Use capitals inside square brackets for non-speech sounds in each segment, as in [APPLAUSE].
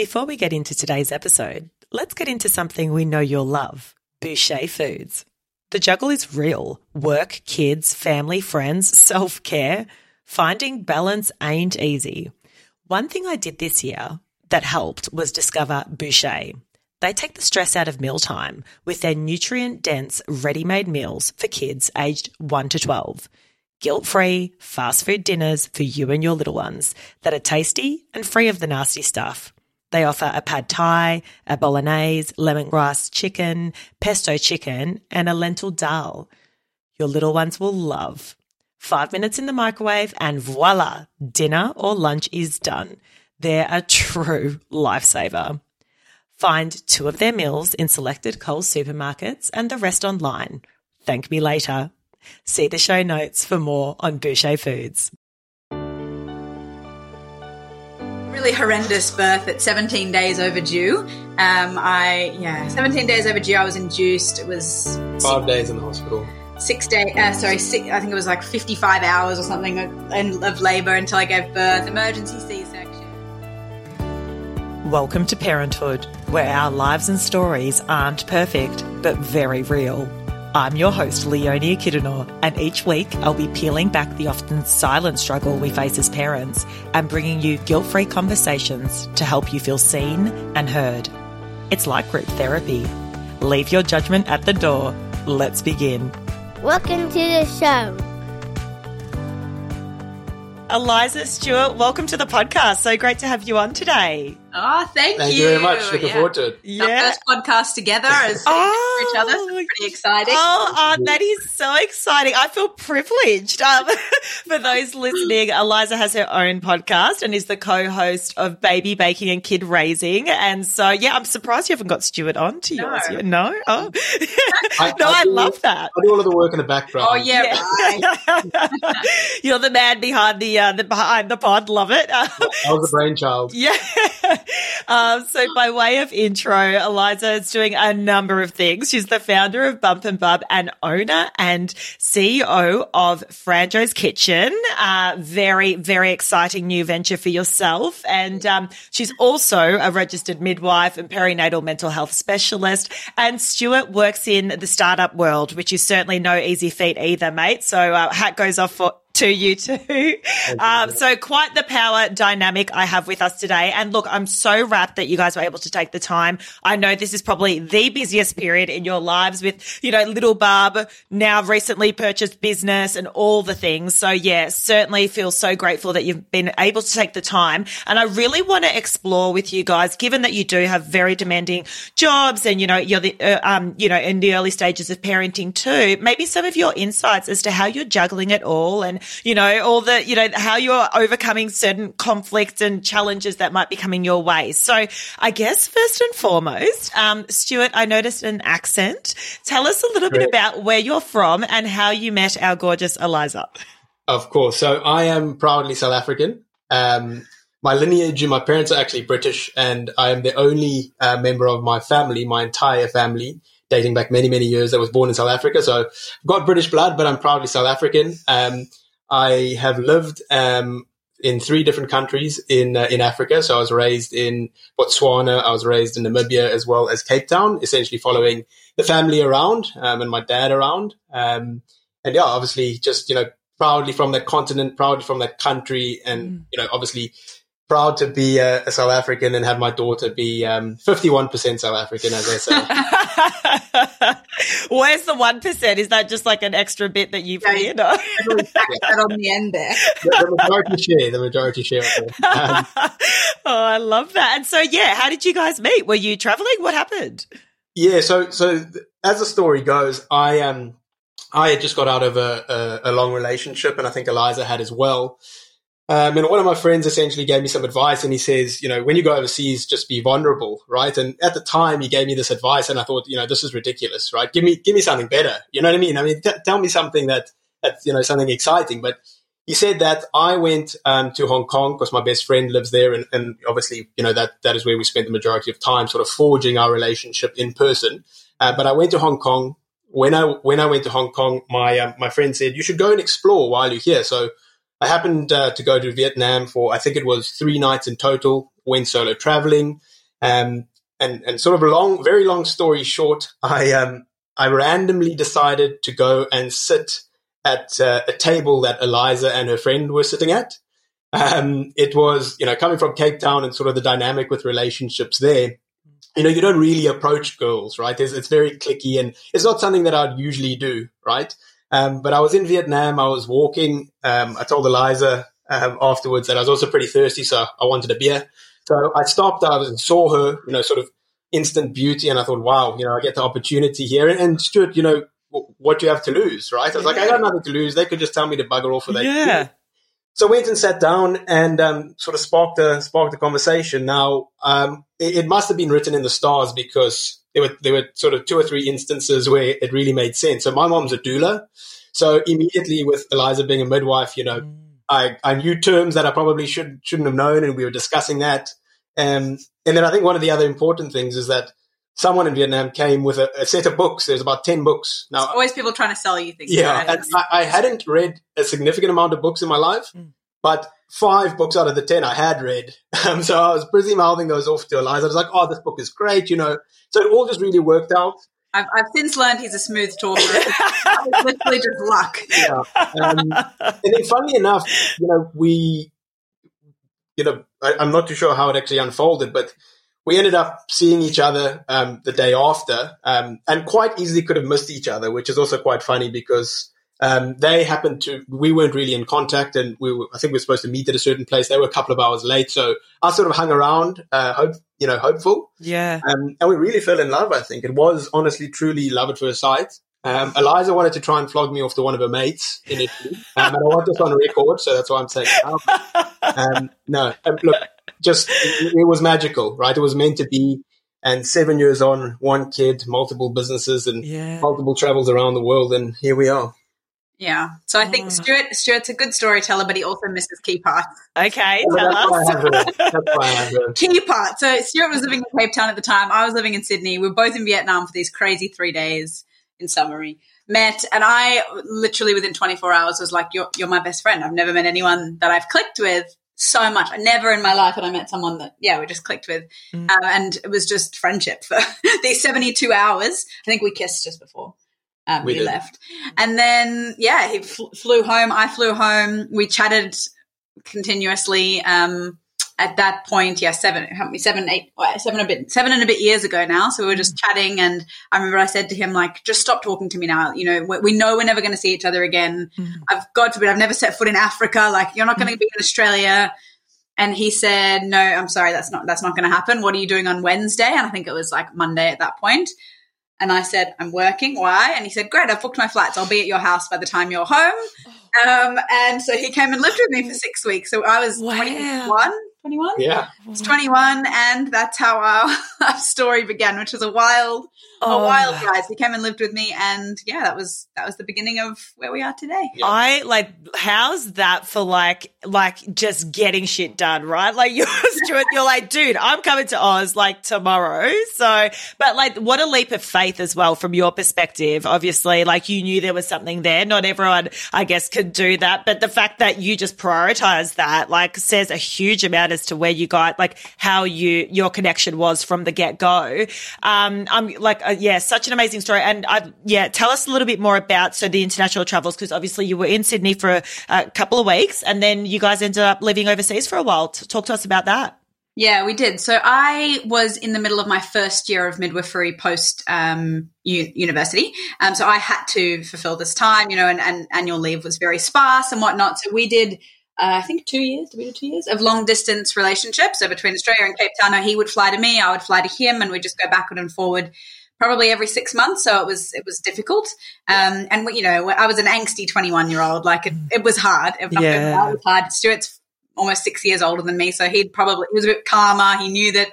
Before we get into today's episode, let's get into something we know you'll love Bouchee Foods. The juggle is real work, kids, family, friends, self care. Finding balance ain't easy. One thing I did this year that helped was discover Bouchee. They take the stress out of mealtime with their nutrient dense, ready made meals for kids aged 1 to 12. Guilt free, fast food dinners for you and your little ones that are tasty and free of the nasty stuff. They offer a pad thai, a bolognese, lemongrass chicken, pesto chicken, and a lentil dal. Your little ones will love. Five minutes in the microwave and voila, dinner or lunch is done. They're a true lifesaver. Find two of their meals in selected Coles supermarkets and the rest online. Thank me later. See the show notes for more on Bouchee Foods. Really horrendous birth at 17 days overdue. Um, I yeah, 17 days overdue. I was induced. It was five days in the hospital. Six day, uh, sorry, six, I think it was like 55 hours or something of, of labour until I gave birth. Emergency C-section. Welcome to Parenthood, where our lives and stories aren't perfect, but very real. I'm your host, Leonie Kidanor, and each week I'll be peeling back the often silent struggle we face as parents and bringing you guilt free conversations to help you feel seen and heard. It's like group therapy. Leave your judgment at the door. Let's begin. Welcome to the show. Aliza Stuart, welcome to the podcast. So great to have you on today. Oh, thank, you. Thank you. you very much. Looking Yeah. forward to it. Yeah. Our first podcast together as [LAUGHS] Oh. each other. So pretty exciting. Oh, uh, that is so exciting. I feel privileged. Um, [LAUGHS] for those listening, Aliza has her own podcast and is the co-host of Baby Baking and Kid Raising. And so, yeah, I'm surprised you haven't got Stuart on to No. yours. No? Oh. I- [LAUGHS] no, I I do- love that. I do all of the work in the background. Oh yeah, right. You're the man behind the, uh, the behind the pod. Love it. Uh, I was the brainchild. Yeah. [LAUGHS] Um, so, by way of intro, Aliza is doing a number of things. She's the founder of Bump and Bub and owner and CEO of Franjo's Kitchen. Uh, very, very exciting new venture for yourself. And um, she's also a registered midwife and perinatal mental health specialist. And Stuart works in the startup world, which is certainly no easy feat either, mate. So, uh, hat goes off for to you too. Um, so quite the power dynamic I have with us today. And look, I'm so wrapped that you guys were able to take the time. I know this is probably the busiest period in your lives with, you know, little Barb now recently purchased business and all the things. So yeah, certainly feel so grateful that you've been able to take the time. And I really want to explore with you guys, given that you do have very demanding jobs and, you know, you're the, uh, um, you know, in the early stages of parenting too, maybe some of your insights as to how you're juggling it all and, you know, all the, you know, how you're overcoming certain conflicts and challenges that might be coming your way. So I guess first and foremost, um, Stuart, I noticed an accent. Tell us a little bit about where you're from and how you met our gorgeous Aliza. Of course. So I am proudly South African. Um, my lineage, and my parents are actually British, and I am the only uh, member of my family, my entire family, dating back many, many years, that was born in South Africa. So I've got British blood, but I'm proudly South African. Um, I have lived um, in three different countries in uh, in Africa. So I was raised in Botswana, I was raised in Namibia, as well as Cape Town, essentially following the family around um, and my dad around. Um, and yeah, obviously, just you know, proudly from that continent, proudly from that country, and you know, obviously proud to be a, a South African and have my daughter be um, 51% South African, as I say. [LAUGHS] Where's the 1%? Is that just like an extra bit that you put Yeah. in? Or? Everyone that on the end there. [LAUGHS] the, the majority share, the majority share. Um, [LAUGHS] oh, I love that. And so, yeah, how did you guys meet? Were you traveling? What happened? Yeah, so so as the story goes, I um I had just got out of a, a, a long relationship, and I think Aliza had as well. Um, and one of my friends essentially gave me some advice, and he says, you know, when you go overseas, just be vulnerable, right? And at the time, he gave me this advice, and I thought, you know, this is ridiculous, right? Give me give me something better, you know what I mean? I mean, t- tell me something that that's you know something exciting. But he said that I went um, to Hong Kong because my best friend lives there, and, and obviously, you know, that that is where we spent the majority of time, sort of forging our relationship in person. Uh, but I went to Hong Kong. When I when I went to Hong Kong, my um, my friend said you should go and explore while you're here. So I happened uh, to go to Vietnam for I think it was three nights in total. went solo traveling. Um, and, and sort of a long, very long story short, I, um, I randomly decided to go and sit at uh, a table that Aliza and her friend were sitting at. Um, it was, you know, coming from Cape Town and sort of the dynamic with relationships there. You know, you don't really approach girls, right? It's, it's very clicky and it's not something that I'd usually do, right? Um, but I was in Vietnam. I was walking. Um, I told Aliza um, afterwards that I was also pretty thirsty, so I wanted a beer. So I stopped. I was and saw her, you know, sort of instant beauty, and I thought, wow, you know, I get the opportunity here. And, and Stuart, you know, w- what do you have to lose, right? I was yeah. like, I got nothing to lose. They could just tell me to bugger off for that. Yeah. So I went and sat down and um, sort of sparked a sparked a conversation. Now um, it, it, must have been written in the stars because there were there were sort of two or three instances where it really made sense. So my mom's a doula, so immediately with Aliza being a midwife, you know, mm. I, I knew terms that I probably should shouldn't have known, and we were discussing that. Um, and then I think one of the other important things is that someone in Vietnam came with a, a set of books. There's about 10 books. Now, There's always people trying to sell you things. Yeah. I, I, hadn't read a significant amount of books in my life, mm. But five books out of the 10 I had read. [LAUGHS] Um, so I was busy mouthing those off to Aliza. I was like, oh, this book is great, you know. So it all just really worked out. I've, I've since learned he's a smooth talker. [LAUGHS] it's literally just luck. Yeah. Um, and then, funnily enough, you know, we, you know, I, I'm not too sure how it actually unfolded, but we ended up seeing each other um, the day after, um, and quite easily could have missed each other, which is also quite funny because um, they happened to. We weren't really in contact, and we were, I think we were supposed to meet at a certain place. They were a couple of hours late, so I sort of hung around, uh, hope you know, hopeful. Yeah, um, and we really fell in love. I think it was honestly, truly love at first sight. Um, Aliza wanted to try and flog me off to one of her mates in Italy, [LAUGHS] um, and I want this on record, so that's why I'm saying. Um, no, um, look, just it, it, was magical, right? It was meant to be. And seven years on, one kid, multiple businesses, and yeah. multiple travels around the world, and here we are. Yeah. So I think. Stuart Stuart's a good storyteller, but he also misses key parts. Okay, tell us. key part. So Stuart was living in Cape Town at the time. I was living in Sydney. We were both in Vietnam for these crazy three days. In summary, met, and I literally within 24 hours was like, "You're you're my best friend." I've never met anyone that I've clicked with so much. I never in my life had I met someone that, yeah, we just clicked with. Mm. Um, and it was just friendship for [LAUGHS] these 72 hours. I think we kissed just before. Um, we, we left. And then, yeah, he fl- flew home. I flew home. We chatted continuously. Um, at that point, yeah, seven, seven, eight, seven a bit, seven and a bit years ago now. So we were just chatting, and I remember I said to him, like, just stop talking to me now. You know, we, we know we're never going to see each other again. Mm. I've, God forbid, I've never set foot in Africa. Like, you're not going to be in Australia. And he said, no, I'm sorry, that's not, that's not going to happen. What are you doing on Wednesday? And I think it was like Monday at that point. And I said, I'm working. Why? And he said, Great, I've booked my flights. I'll be at your house by the time you're home. Um, and so he came and lived with me for six weeks. So I was wow. 21, 21? Yeah. It's 21. And that's how our, [LAUGHS] our story began, which was a wild, oh. a wild ride. He came and lived with me. And yeah, that was, that was the beginning of where we are today. Yeah. I like, how's that for like, like just getting shit done, right? Like [LAUGHS] you're, Stuart, you're like, dude, I'm coming to Oz like tomorrow. So, but like, what a leap of faith as well from your perspective. Obviously, like you knew there was something there. Not everyone, I guess, could do that. But the fact that you just prioritize that, like, says a huge amount as to where you got, like how you, your connection was from the get go. Um, I'm like, uh, yeah, such an amazing story. And I, yeah, tell us a little bit more about, so the international travels, because obviously you were in Sydney for a, a, couple of weeks and then you guys ended up living overseas for a while. Talk to us about that. Yeah, we did. So I was in the middle of my first year of midwifery post um, u- university. Um, so I had to fulfill this time, you know, and, and, annual leave was very sparse and whatnot. So we did uh, I think two years, did we do two years of long distance relationships. So between Australia and Cape Town, he would fly to me, I would fly to him, and we'd just go backward and forward probably every six months. So it was it was difficult. Um, and you know, I was an angsty twenty one year old. Like it, it was hard. It, yeah. it was hard. Stuart's almost six years older than me, so he'd probably he was a bit calmer. He knew that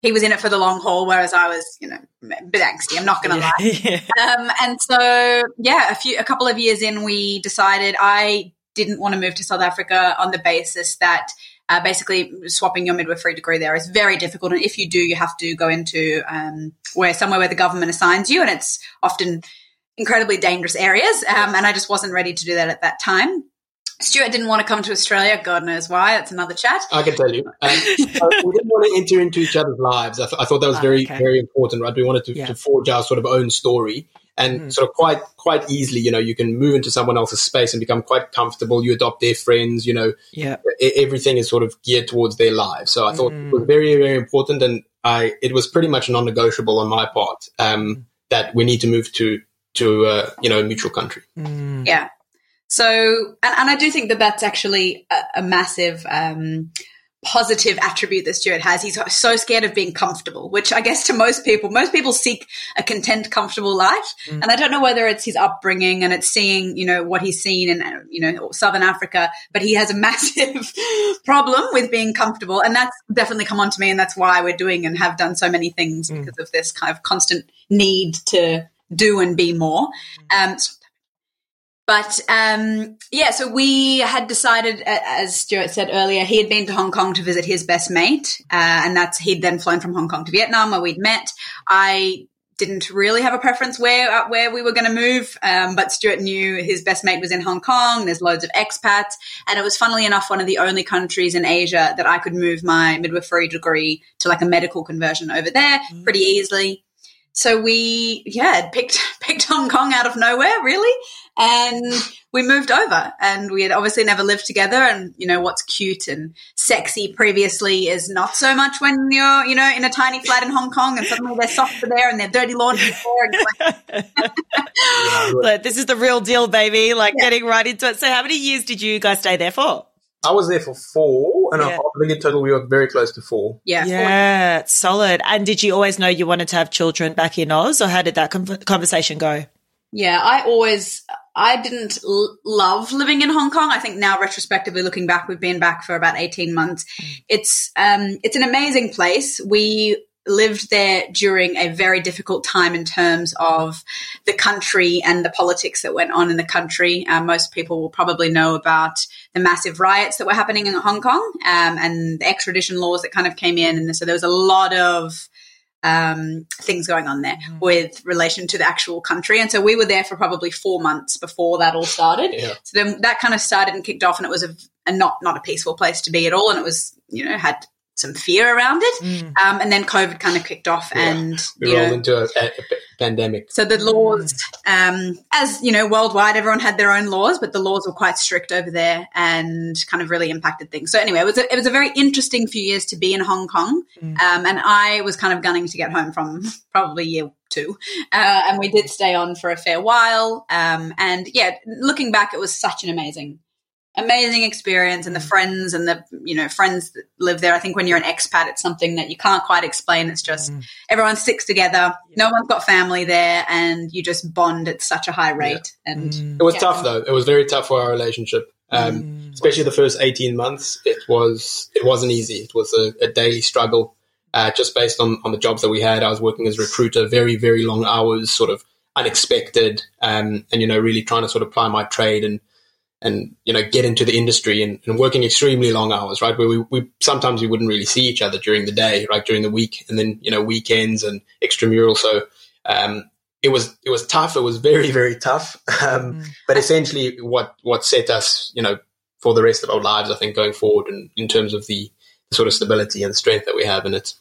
he was in it for the long haul, whereas I was, you know, a bit angsty. I'm not going to lie. yeah. [LAUGHS] Um, and so, yeah, a few, a couple of years in, we decided I didn't want to move to South Africa on the basis that uh, basically swapping your midwifery degree there is very difficult. And if you do, you have to go into um, where somewhere where the government assigns you, and it's often incredibly dangerous areas. Um, and I just wasn't ready to do that at that time. Stuart didn't want to come to Australia. God knows why. That's another chat. I can tell you. Um, we didn't want to enter into each other's lives. I, th- I thought that was Ah, very, okay. very important, right? We wanted to, Yeah. to forge our sort of own story. And Mm. sort of quite, quite easily, you know, you can move into someone else's space and become quite comfortable. You adopt their friends, you know, Yeah. everything is sort of geared towards their lives. So I thought Mm. it was very, very important, and I it was pretty much non-negotiable on my part um, that we need to move to to uh, you know a mutual country. Mm. Yeah. So, and, and I do think that that's actually a, a massive um, positive attribute that Stuart has. He's so scared of being comfortable, which I guess to most people, most people seek a content, comfortable life. Mm. And I don't know whether it's his upbringing and it's seeing, you know, what he's seen in, you know, Southern Africa, but he has a [LAUGHS] massive problem with being comfortable. And that's definitely come on to me. And that's why we're doing and have done so many things Mm. because of this kind of constant need to do and be more. Um, so but um, yeah, so we had decided, as Stuart said earlier, he had been to Hong Kong to visit his best mate, uh, and that's he'd then flown from Hong Kong to Vietnam where we'd met. I didn't really have a preference where uh, where we were going to move, um, but Stuart knew his best mate was in Hong Kong. There's loads of expats, and it was funnily enough one of the only countries in Asia that I could move my midwifery degree to like a medical conversion over there pretty easily. So we, yeah, picked [LAUGHS] picked Hong Kong out of nowhere, really, and we moved over. And we had obviously never lived together. And you know what's cute and sexy previously is not so much when you're, you know, in a tiny flat in Hong Kong, and suddenly their socks are there and their dirty laundry [LAUGHS] there. And like, But this is the real deal, baby. Like getting right into it. So, how many years did you guys stay there for? I was there for four and Yeah. I think in total we were very close to four. yeah, Yeah, solid. And did you always know you wanted to have children back in Oz, or how did that con- conversation go? Yeah, I always I didn't l- love living in Hong Kong. I think now retrospectively looking back, we've been back for about 18 months. It's um it's an amazing place. We lived there during a very difficult time in terms of the country and the politics that went on in the country. Um, most people will probably know about the massive riots that were happening in Hong Kong um, and the extradition laws that kind of came in. And so there was a lot of um, things going on there with relation to the actual country. And so we were there for probably four months before that all started. Yeah. So then that kind of started and kicked off, and it was a, a not not a peaceful place to be at all. And it was you know had some fear around it. Um, and then COVID kind of kicked off, Yeah. and We you rolled know. into a, a, pandemic. So the laws, um, as you know, worldwide, everyone had their own laws, but the laws were quite strict over there and kind of really impacted things. So anyway, it was a, it was a very interesting few years to be in Hong Kong, um, and I was kind of gunning to get home from [LAUGHS] probably year two, uh, and we did stay on for a fair while. Um, and yeah, looking back, it was such an amazing. Amazing experience, and the friends and the you know friends that live there. I think when you're an expat, it's something that you can't quite explain. It's just everyone sticks together. No one's got family there, and you just bond at such a high rate. And It was Yeah. tough though. It was very tough for our relationship. Um, Especially the first eighteen months, it was it wasn't easy. It was a, a daily struggle, uh, just based on on the jobs that we had. I was working as a recruiter, very very long hours, sort of unexpected, um, and you know really trying to sort of apply my trade and and you know get into the industry and, and working extremely long hours, right? Where we, we sometimes we wouldn't really see each other during the day, right? During the week, and then you know weekends and extramural. So um, it was it was tough. It was very very tough. [LAUGHS] Um, but essentially, what what set us, you know, for the rest of our lives, I think, going forward, and in terms of the, the sort of stability and strength that we have in it.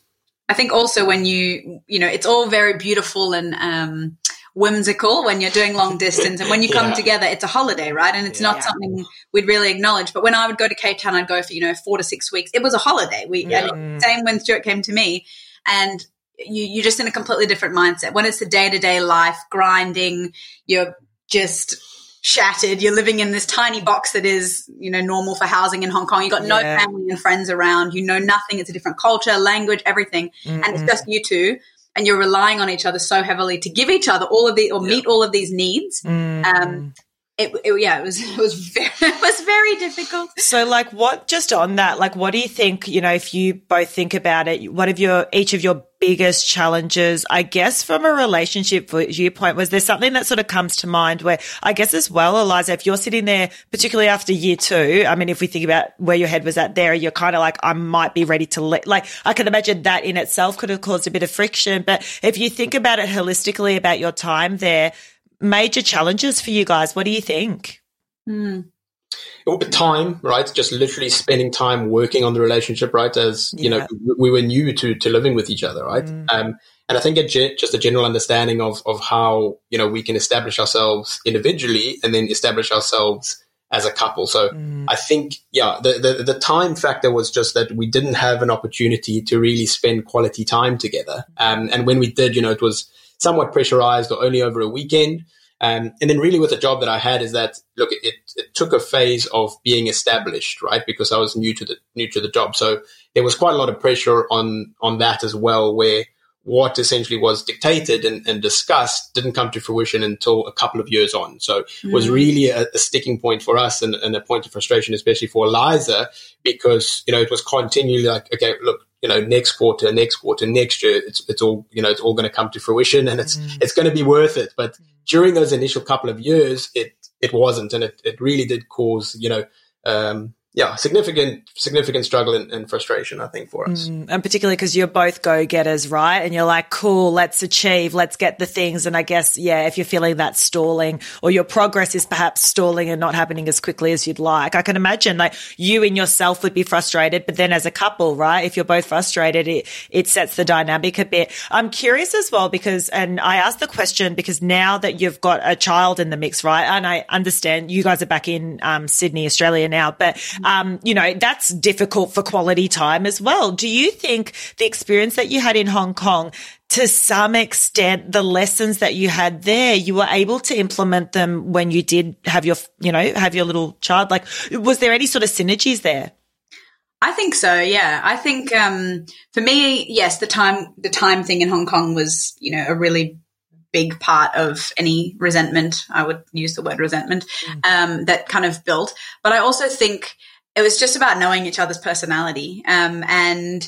I think also when you you know it's all very beautiful and um, whimsical when you're doing long distance, and when you come Yeah. together, it's a holiday, right? And it's not Yeah. something we'd really acknowledge. But when I would go to Cape Town, I'd go for you know four to six weeks. It was a holiday. We Yeah. same when Stuart came to me, and you you're just in a completely different mindset. When it's the day to day life, grinding, you're just shattered. You're living in this tiny box that is, you know, normal for housing in Hong Kong. You've got no Yeah. family and friends around. You know nothing. It's a different culture, language, everything, and it's mm-hmm. just you two. And you're relying on each other so heavily to give each other all of the or meet all of these needs. Um, it, it, yeah, it was [LAUGHS] it was very [LAUGHS] it was very difficult. So, like, what? Just on that, like, what do you think? You know, if you both think about it, what of your each of your biggest challenges? I guess from a relationship viewpoint, was there something that sort of comes to mind? Where I guess as well, Aliza, if you're sitting there, particularly after year two, I mean, if we think about where your head was at there, you're kind of like, I might be ready to let. Like, I can imagine that in itself could have caused a bit of friction. But if you think about it holistically about your time there, major challenges for you guys, what do you think? Hmm. It would be time, right? Just literally spending time working on the relationship, right? As you Yeah. know, we were new to to living with each other, right? Mm. Um, and I think a ge- just a general understanding of of how you know we can establish ourselves individually and then establish ourselves as a couple. So Mm. I think, yeah, the, the the time factor was just that we didn't have an opportunity to really spend quality time together. Um, and when we did, you know, it was somewhat pressurized or only over a weekend. Um, and then really with the job that I had is that look, it, it took a phase of being established, right? Because I was new to the new to the job, so there was quite a lot of pressure on on that as well, where what essentially was dictated and, and discussed didn't come to fruition until a couple of years on. So it was really a, a sticking point for us and, and a point of frustration, especially for Aliza, because you know it was continually like, okay, look, you know, next quarter, next quarter, next year, it's it's all you know, it's all going to come to fruition, and it's Mm. it's going to be worth it. But during those initial couple of years, it it wasn't, and it, it really did cause you know, um, yeah, significant significant struggle and, and frustration, I think, for us. Mm, and particularly because you're both go getters, right? And you're like, cool, let's achieve, let's get the things. And I guess, yeah, if you're feeling that stalling or your progress is perhaps stalling and not happening as quickly as you'd like, I can imagine like you in yourself would be frustrated. But then as a couple, right? If you're both frustrated, it, it sets the dynamic a bit. I'm curious as well because, and I asked the question because now that you've got a child in the mix, right? And I understand you guys are back in um, Sydney, Australia now, but, um, you know, that's difficult for quality time as well. Do you think the experience that you had in Hong Kong, to some extent, the lessons that you had there, you were able to implement them when you did have your, you know, have your little child? Like, was there any sort of synergies there? I think so. Yeah, I think um, for me, yes, the time the time thing in Hong Kong was you know a really big part of any resentment. I would use the word resentment um, that kind of built. But I also think it was just about knowing each other's personality um, and.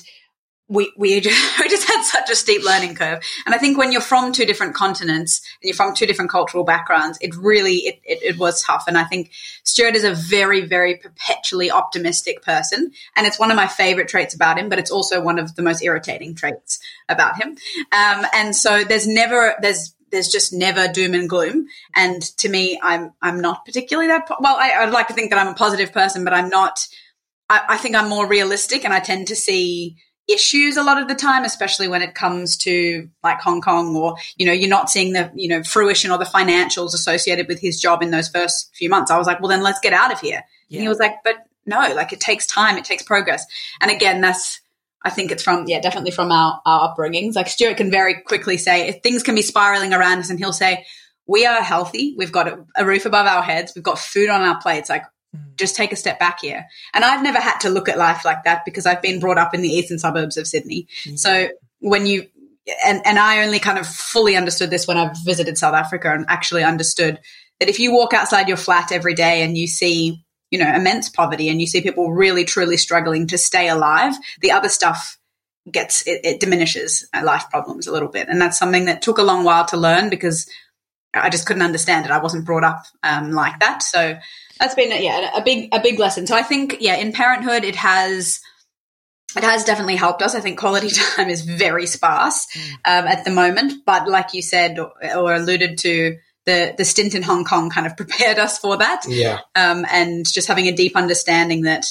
We, we just, [LAUGHS] we just had such a steep learning curve. And I think when you're from two different continents and you're from two different cultural backgrounds, it really, it, it, it was tough. And I think Stuart is a very, very perpetually optimistic person. And it's one of my favorite traits about him, but it's also one of the most irritating traits about him. Um, and so there's never, there's, there's just never doom and gloom. And to me, I'm, I'm not particularly that, po- well, I, I'd like to think that I'm a positive person, but I'm not, I, I think I'm more realistic and I tend to see issues a lot of the time, especially when it comes to like Hong Kong or, you know, you're not seeing the, you know, fruition or the financials associated with his job in those first few months. I was like, well, then let's get out of here. And he was like, but no, like it takes time, it takes progress. And again, that's, I think it's from, yeah, definitely from our, our upbringings. Like Stuart can very quickly say, if things can be spiraling around us and he'll say, we are healthy. We've got a, a roof above our heads. We've got food on our plates. Like, hmm. just take a step back here. And I've never had to look at life like that because I've been brought up in the eastern suburbs of Sydney. Hmm. So when you, and, and I only kind of fully understood this when I visited South Africa and actually understood that if you walk outside your flat every day and you see, you know, immense poverty and you see people really truly struggling to stay alive, the other stuff gets, it, it diminishes life problems a little bit. And that's something that took a long while to learn because I just couldn't understand it. I wasn't brought up um, like that. So that's been yeah a big a big lesson. So I think yeah in parenthood it has it has definitely helped us. I think quality [LAUGHS] time is very sparse um, at the moment, but like you said or, or alluded to, the the stint in Hong Kong kind of [LAUGHS] prepared us for that, Yeah, um, and just having a deep understanding that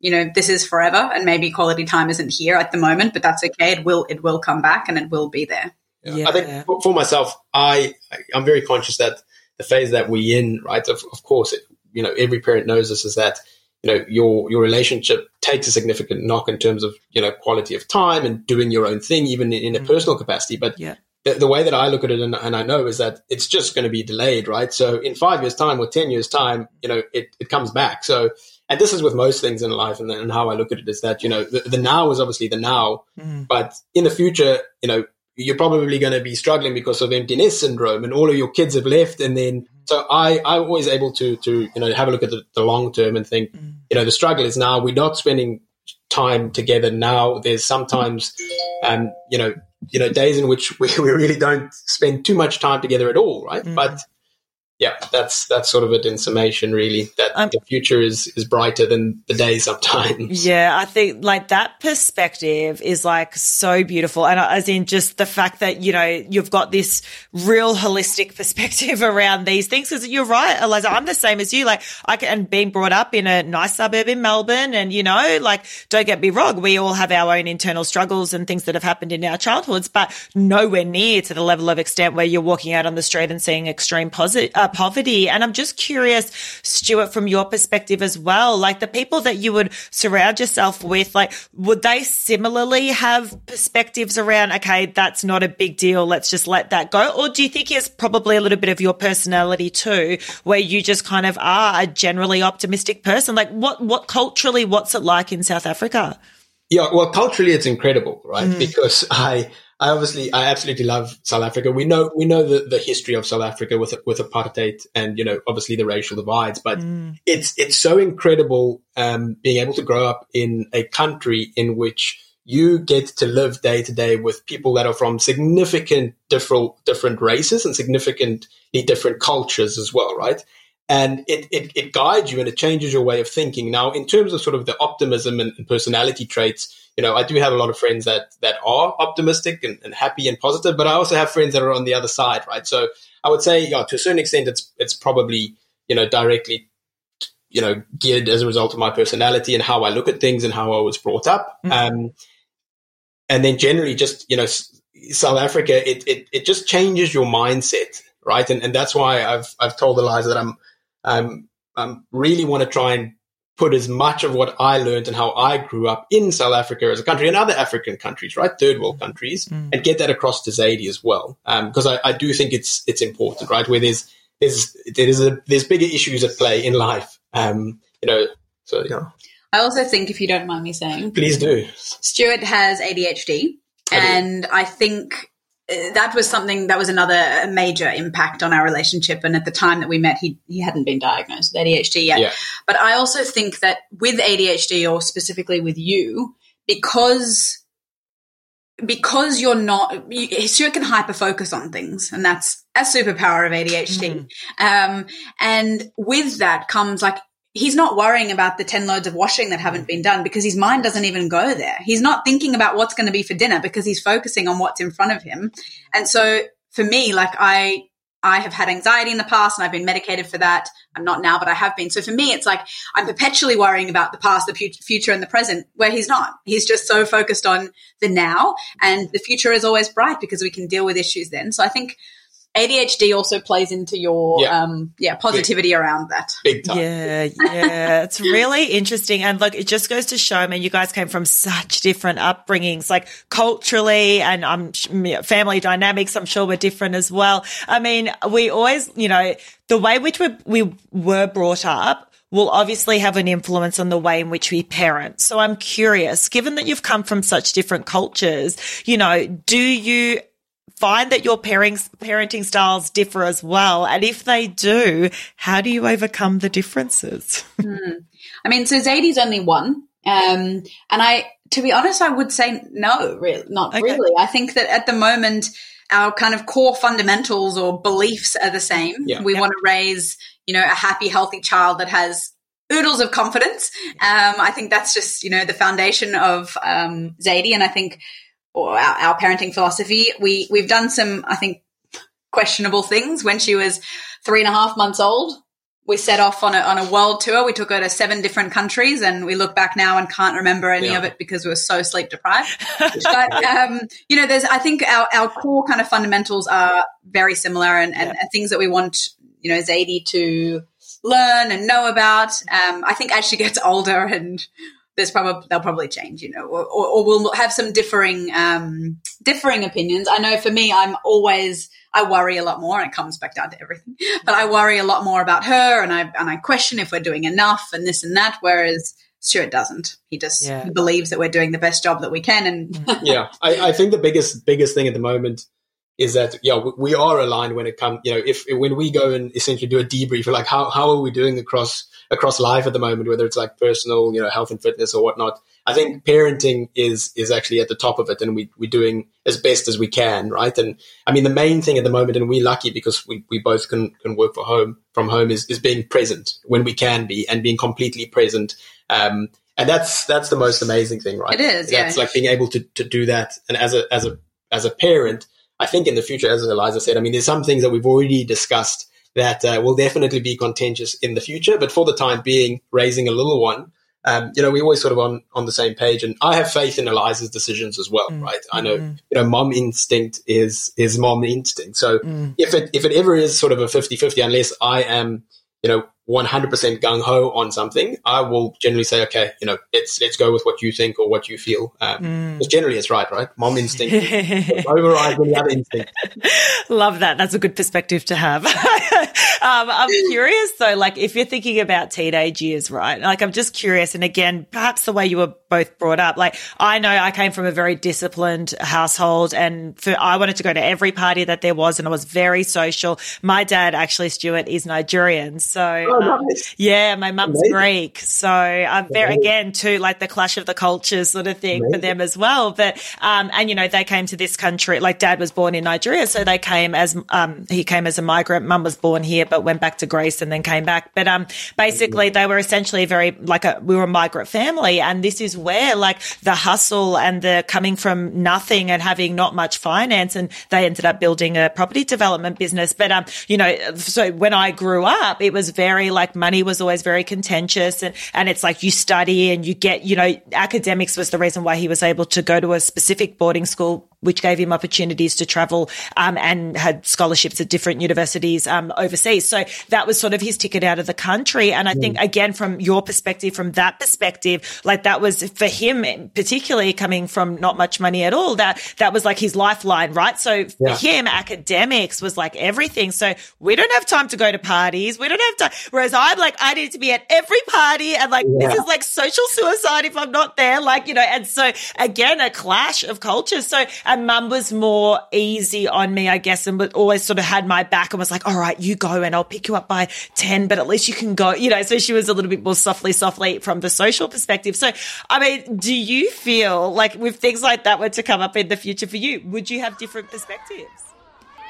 you know this is forever, and maybe quality time isn't here at the moment, but that's okay. It will it will come back, and it will be there. I think for, for myself, I I'm very conscious that the phase that we're in, right? Of, of course, it, you know, every parent knows this is that you know your your relationship takes a significant knock in terms of you know quality of time and doing your own thing, even in, in a personal capacity. But Yeah. The, the way that I look at it, and, and I know, is that it's just going to be delayed, right? So in five years' time or ten years' time, you know, it, it comes back. So, and this is with most things in life, and, and how I look at it is that you know, the, the now is obviously the now, mm. but in the future, you know, you're probably going to be struggling because of emptiness syndrome, and all of your kids have left, and then mm-hmm. so I I'm always able to to you know have a look at the, the long term and think, mm. you know, the struggle is now we're not spending time together now. There's sometimes, um, you know, you know, days in which we, [LAUGHS] we really don't spend too much time together at all, right? Mm. But yeah, that's that's sort of it in summation, really. That Um, the future is is brighter than the day sometimes. Yeah, I think like that perspective is like so beautiful. And uh, as in just the fact that, you know, you've got this real holistic [LAUGHS] perspective around these things. Cause you're right, Aliza. I'm the same as you. Like I can, and being brought up in a nice suburb in Melbourne and, you know, like don't get me wrong. We all have our own internal struggles and things that have happened in our childhoods, but nowhere near to the level of extent where you're walking out on the street and seeing extreme positive. uh, poverty. And I'm just curious, Stuart, from your perspective as well, like the people that you would surround yourself with, like, would they similarly have perspectives around, okay, that's not a big deal. Let's just let that go. Or do you think it's probably a little bit of your personality too, where you just kind of are a generally optimistic person? Like what, what culturally, what's it like in South Africa? Yeah, well, culturally, it's incredible, right? Mm. Because I, I obviously, I absolutely love South Africa. We know, we know the, the history of South Africa with with apartheid, and you know, obviously the racial divides. But Mm. it's it's so incredible um, being able to grow up in a country in which you get to live day to day with people that are from significant different different races and significantly different cultures as well, right? and it, it, it guides you and it changes your way of thinking. Now, in terms of sort of the optimism and, and personality traits, you know, I do have a lot of friends that that are optimistic and, and, happy and positive, but I also have friends that are on the other side, right? So I would say, yeah, to a certain extent, it's it's probably you know directly you know geared as a result of my personality and how I look at things and how I was brought up. Mhm. Um, and then generally, just you know, South Africa, it, it it just changes your mindset, right? And and that's why I've I've told Aliza that I'm um, um, really want to try and put as much of what I learned and how I grew up in South Africa as a country and other African countries, right, third world countries, Mm. and get that across to Zadie as well, because I, I do think it's it's important, right, where there's there's there's a, there's bigger issues at play in life, um, you know. So yeah, I also think, if you don't mind me saying, please do. Stuart has ADHD, I do. and I think that was something that was another major impact on our relationship. And at the time that we met, he he hadn't been diagnosed with ADHD yet. Yeah. But I also think that with ADHD, or specifically with you, because because you're not, you, Stuart can hyper focus on things, and that's a superpower of ADHD. Um, and with that comes like he's not worrying about the 10 loads of washing that haven't been done because his mind doesn't even go there. He's not thinking about what's going to be for dinner because he's focusing on what's in front of him. And so for me, like I, I have had anxiety in the past and I've been medicated for that. I'm not now, but I have been. So for me, it's like I'm perpetually worrying about the past, the fu- future, and the present, where he's not. He's just so focused on the now, and the future is always bright because we can deal with issues then. So I think ADHD also plays into your Yeah. um, yeah positivity around that. Big time. Yeah, yeah. It's [LAUGHS] really interesting. And look, it just goes to show, I mean, you guys came from such different upbringings, like culturally and um, family dynamics, I'm sure were different as well. I mean, we always, you know, the way which we, we were brought up will obviously have an influence on the way in which we parent. So I'm curious, given that you've come from such different cultures, you know, do you find that your parenting parenting styles differ as well? And if they do, how do you overcome the differences? I mean, so Zadie's only one. Um, and I, to be honest, I would say no, really, not Okay. really. I think that at the moment, our kind of core fundamentals or beliefs are the same. Yeah. We Yep. want to raise, you know, a happy, healthy child that has oodles of confidence. Um, I think that's just, you know, the foundation of um, Zadie. And I think, or our, our parenting philosophy, we, we've done some, I think, questionable things when she was three and a half months old we set off on a on a world tour. We took her to seven different countries, and we look back now and can't remember any Yeah. of it because we were so sleep deprived. [LAUGHS] but um, you know, there's I think our our core kind of fundamentals are very similar, and, and, and things that we want you know Zadie to learn and know about. Um, I think as she gets [LAUGHS] older and there's probably they'll probably change, you know, or, or, or we'll have some differing um, differing opinions. I know for me, I'm always I worry a lot more, and it comes back down to everything. But I worry a lot more about her, and I and I question if we're doing enough and this and that. Whereas Stuart doesn't. He just Yeah. believes that we're doing the best job that we can, and yeah, [LAUGHS] I, I think the biggest biggest thing at the moment is that yeah we, are aligned when it comes you know if when we go and essentially do a debrief like how how are we doing across across life at the moment whether it's like personal you know health and fitness or whatnot I think parenting is is actually at the top of it, and we we're doing as best as we can, right? And I mean, the main thing at the moment, and we're lucky because we, we both can can work for home from home, is is being present when we can be, and being completely present. Um, and that's that's the most amazing thing, right? It is, yeah. It's like being able to to do that, and as a as a as a parent, I think in the future, as Aliza said, I mean, there's some things that we've already discussed that uh, will definitely be contentious in the future, but for the time being, raising a little one um, you know, we're always sort of on, on the same page. And I have faith in Aliza's decisions as well, mm. right? I know, mm. you know, mom instinct is, is mom instinct. So mm. if it, if it ever is sort of a 50 50, unless I am, you know, 100% gung ho on something, I will generally say, okay, you know, let's let's go with what you think or what you feel. Um, mm. Because generally it's right, right? Mom instinct [LAUGHS] overrides any other instinct. Love that. That's a good perspective to have. [LAUGHS] um, I'm curious though, like if you're thinking about teenage years, right? Like I'm just curious, and again, perhaps the way you were both brought up. Like I know I came from a very disciplined household, and for, I wanted to go to every party that there was, and I was very social. My dad, actually, Stuart, is Nigerian, so. Oh Oh, [LAUGHS] nice. Yeah, my mum's Amazing. Greek. So I'm very, again, too, like the clash of the cultures sort of thing Amazing. for them as well. But, um, and you know, they came to this country, like dad was born in Nigeria. So they came as, um, he came as a migrant. Mum was born here, but went back to Greece and then came back. But, um, basically they were essentially very, like a, we were a migrant family. And this is where like the hustle and the coming from nothing and having not much finance. And they ended up building a property development business. But, um, you know, so when I grew up, it was very, like money was always very contentious and, and it's like you study and you get, you know, academics was the reason why he was able to go to a specific boarding school which gave him opportunities to travel um, and had scholarships at different universities um, overseas. So that was sort of his ticket out of the country. And I think, mm. again, from your perspective, from that perspective, like that was for him, particularly coming from not much money at all, that that was like his lifeline, right? So for yeah. him, academics was like everything. So we don't have time to go to parties. We don't have time. Whereas I'm like, I need to be at every party and like, yeah. this is like social suicide if I'm not there. Like, you know, and so again, a clash of cultures. So and mum was more easy on me, I guess, and always sort of had my back and was like, all right, you go and I'll pick you up by 10, but at least you can go, you know, so she was a little bit more softly, softly from the social perspective. So, I mean, do you feel like with things like that were to come up in the future for you, would you have different perspectives?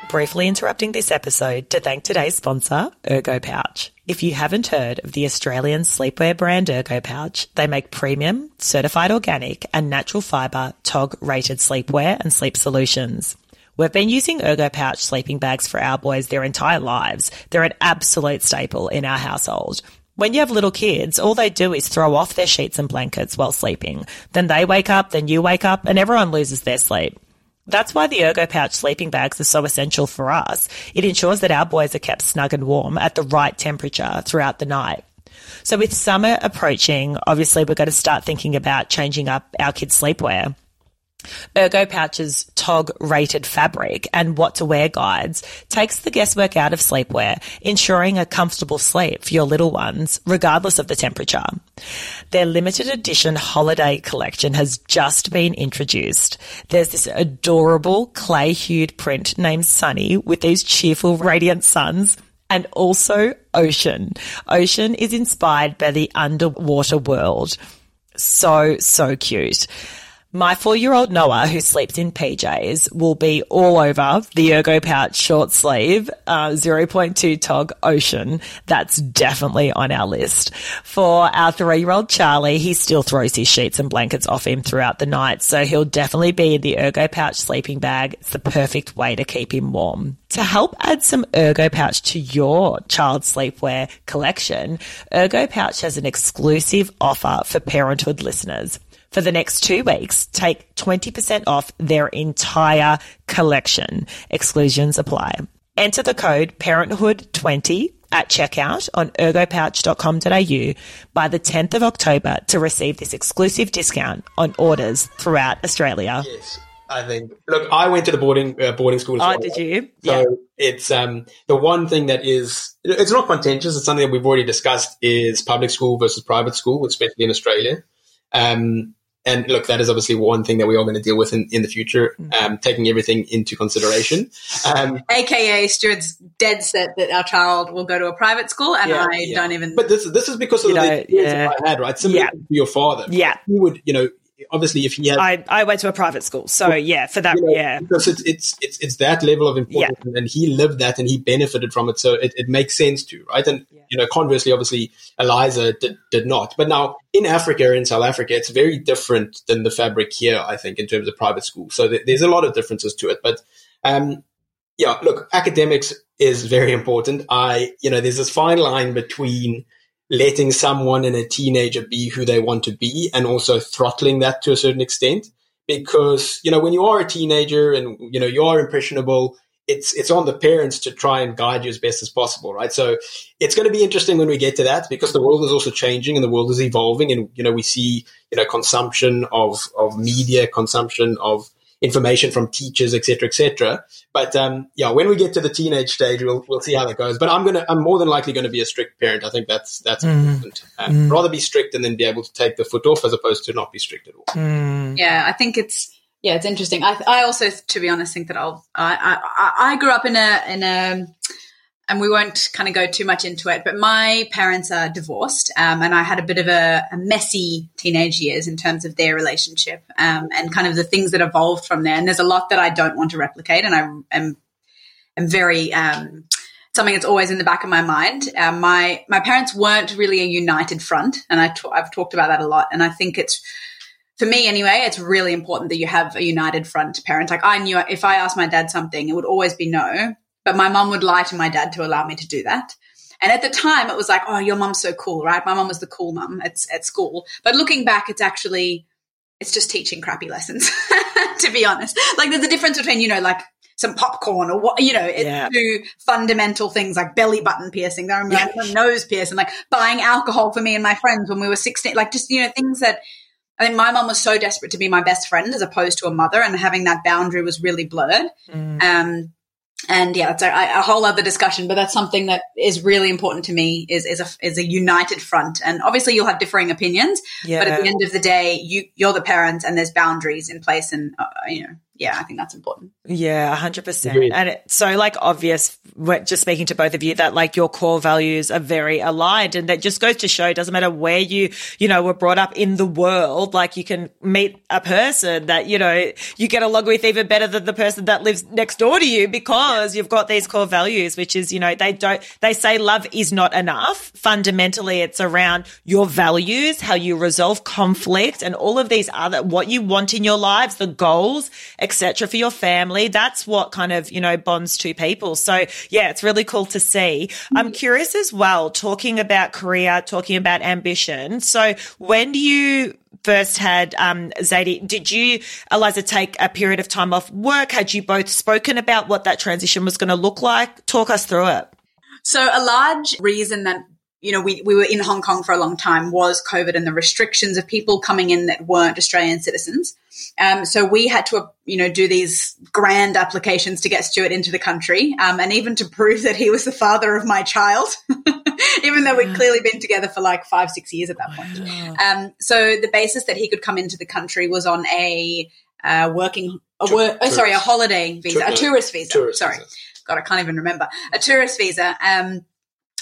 Briefly interrupting this episode to thank today's sponsor, Ergo Pouch. If you haven't heard of the Australian sleepwear brand Ergo Pouch, they make premium, certified organic and natural fiber TOG rated sleepwear and sleep solutions. We've been using Ergo Pouch sleeping bags for our boys their entire lives. They're an absolute staple in our household. When you have little kids, all they do is throw off their sheets and blankets while sleeping. Then they wake up, then you wake up, and everyone loses their sleep. That's why the Ergo Pouch sleeping bags are so essential for us. It ensures that our boys are kept snug and warm at the right temperature throughout the night. So with summer approaching, obviously we're going to start thinking about changing up our kids' sleepwear. Ergo Pouch's TOG rated fabric and what to wear guides takes the guesswork out of sleepwear, ensuring a comfortable sleep for your little ones, regardless of the temperature. Their limited edition holiday collection has just been introduced. There's this adorable clay hued print named Sunny with these cheerful radiant suns and also Ocean. Ocean is inspired by the underwater world. So, so cute. My four year old Noah, who sleeps in PJs, will be all over the Ergo Pouch short sleeve, uh, 0.2 Tog Ocean. That's definitely on our list. For our three year old Charlie, he still throws his sheets and blankets off him throughout the night. So he'll definitely be in the Ergo Pouch sleeping bag. It's the perfect way to keep him warm. To help add some Ergo Pouch to your child's sleepwear collection, Ergo Pouch has an exclusive offer for parenthood listeners. For the next two weeks, take 20% off their entire collection. Exclusions apply. Enter the code parenthood20 at checkout on ergopouch.com.au by the 10th of October to receive this exclusive discount on orders throughout Australia. Yes. I think. Look, I went to the boarding uh, boarding school. oh, well. did you? So yeah. it's um the one thing that is it's not contentious. It's something that we've already discussed is public school versus private school, especially in Australia. Um, And look, that is obviously one thing that we are going to deal with in, in the future, um, taking everything into consideration. Um, AKA Stuart's dead set that our child will go to a private school, and Yeah, I don't even. but this this is because of the know, experience yeah. I had, right? Similar Yeah. to your father. Yeah. He would, you know, obviously if he had I, I went to a private school. So yeah, for that, you know, yeah. because it's, it's it's it's that level of importance, and he lived that, and he benefited from it, so it, it makes sense to right. And you know, conversely, obviously, Aliza did, did not. But now in Africa, in South Africa, it's very different than the fabric here. I think in terms of private school, so th- there's a lot of differences to it. But um, yeah, look, academics is very important. I you know, there's this fine line between letting someone and a teenager be who they want to be and also throttling that to a certain extent. Because you know when you are a teenager and you know you are impressionable it's it's on the parents to try and guide you as best as possible right? So it's going to be interesting when we get to that because the world is also changing and the world is evolving and you know we see you know consumption of of media consumption of information from teachers etc etc but um yeah when we get to the teenage stage we'll we'll see how that goes. But i'm gonna i'm more than likely going to be a strict parent. I think that's that's important. Um, rather be strict and then be able to take the foot off as opposed to not be strict at all. Yeah, I think it's yeah, it's interesting. I I also, to be honest, think that I'll I I, I grew up in a in a and we won't kind of go too much into it, but my parents are divorced, um, and I had a bit of a, a messy teenage years in terms of their relationship um, and kind of the things that evolved from there. And there's a lot that I don't want to replicate, and I am am very um, something that's always in the back of my mind. Um, my my parents weren't really a united front, and I t- I've talked about that a lot. And I think it's for me anyway. It's really important that you have a united front parent. Like I knew if I asked my dad something, it would always be no, but my mom would lie to my dad to allow me to do that. And at the time, it was like, oh, your mom's so cool, right? My mom was the cool mom at, at school. But looking back, it's actually it's just teaching crappy lessons, [LAUGHS] to be honest. Like there's a difference between, you know, like some popcorn or what, you know, it's Yeah. two fundamental things like belly button piercing. I remember my nose piercing, like buying alcohol for me and my friends when we were 16, like just, you know, things that I think my mom was so desperate to be my best friend as opposed to a mother and having that boundary was really blurred. Um, and yeah, it's a, a whole other discussion, but that's something that is really important to me is, is a, is a united front. And obviously you'll have differing opinions, Yeah. but at the end of the day, you, you're the parents and there's boundaries in place. And, uh, you know, yeah, I think that's important. Yeah, hundred percent. Agreed. And it's so like obvious. Just speaking to both of you, that like your core values are very aligned, and that just goes to show. It doesn't matter where you you know were brought up in the world. Like you can meet a person that you know you get along with even better than the person that lives next door to you because you've got these core values. Which is you know they don't they say love is not enough. Fundamentally, it's around your values, how you resolve conflict, and all of these other what you want in your lives, the goals etc. for your family. That's what kind of, you know, bonds two people. So yeah, it's really cool to see. I'm curious as well, talking about career, talking about ambition. So when do you first had um Zadie, did you, Aliza, take a period of time off work? Had you both spoken about what that transition was going to look like? Talk us through it. So a large reason that you know we, we were in Hong Kong for a long time was COVID and the restrictions of people coming in that weren't Australian citizens. Um, so we had to you know do these grand applications to get Stuart into the country, um, and even to prove that he was the father of my child, [LAUGHS] even though we'd clearly been together for like five six years at that point. Um, so the basis that he could come into the country was on a uh, working, a wor- oh, sorry, a holiday visa, a tourist visa. Tourist sorry. visa. God, I can't even remember. A tourist visa.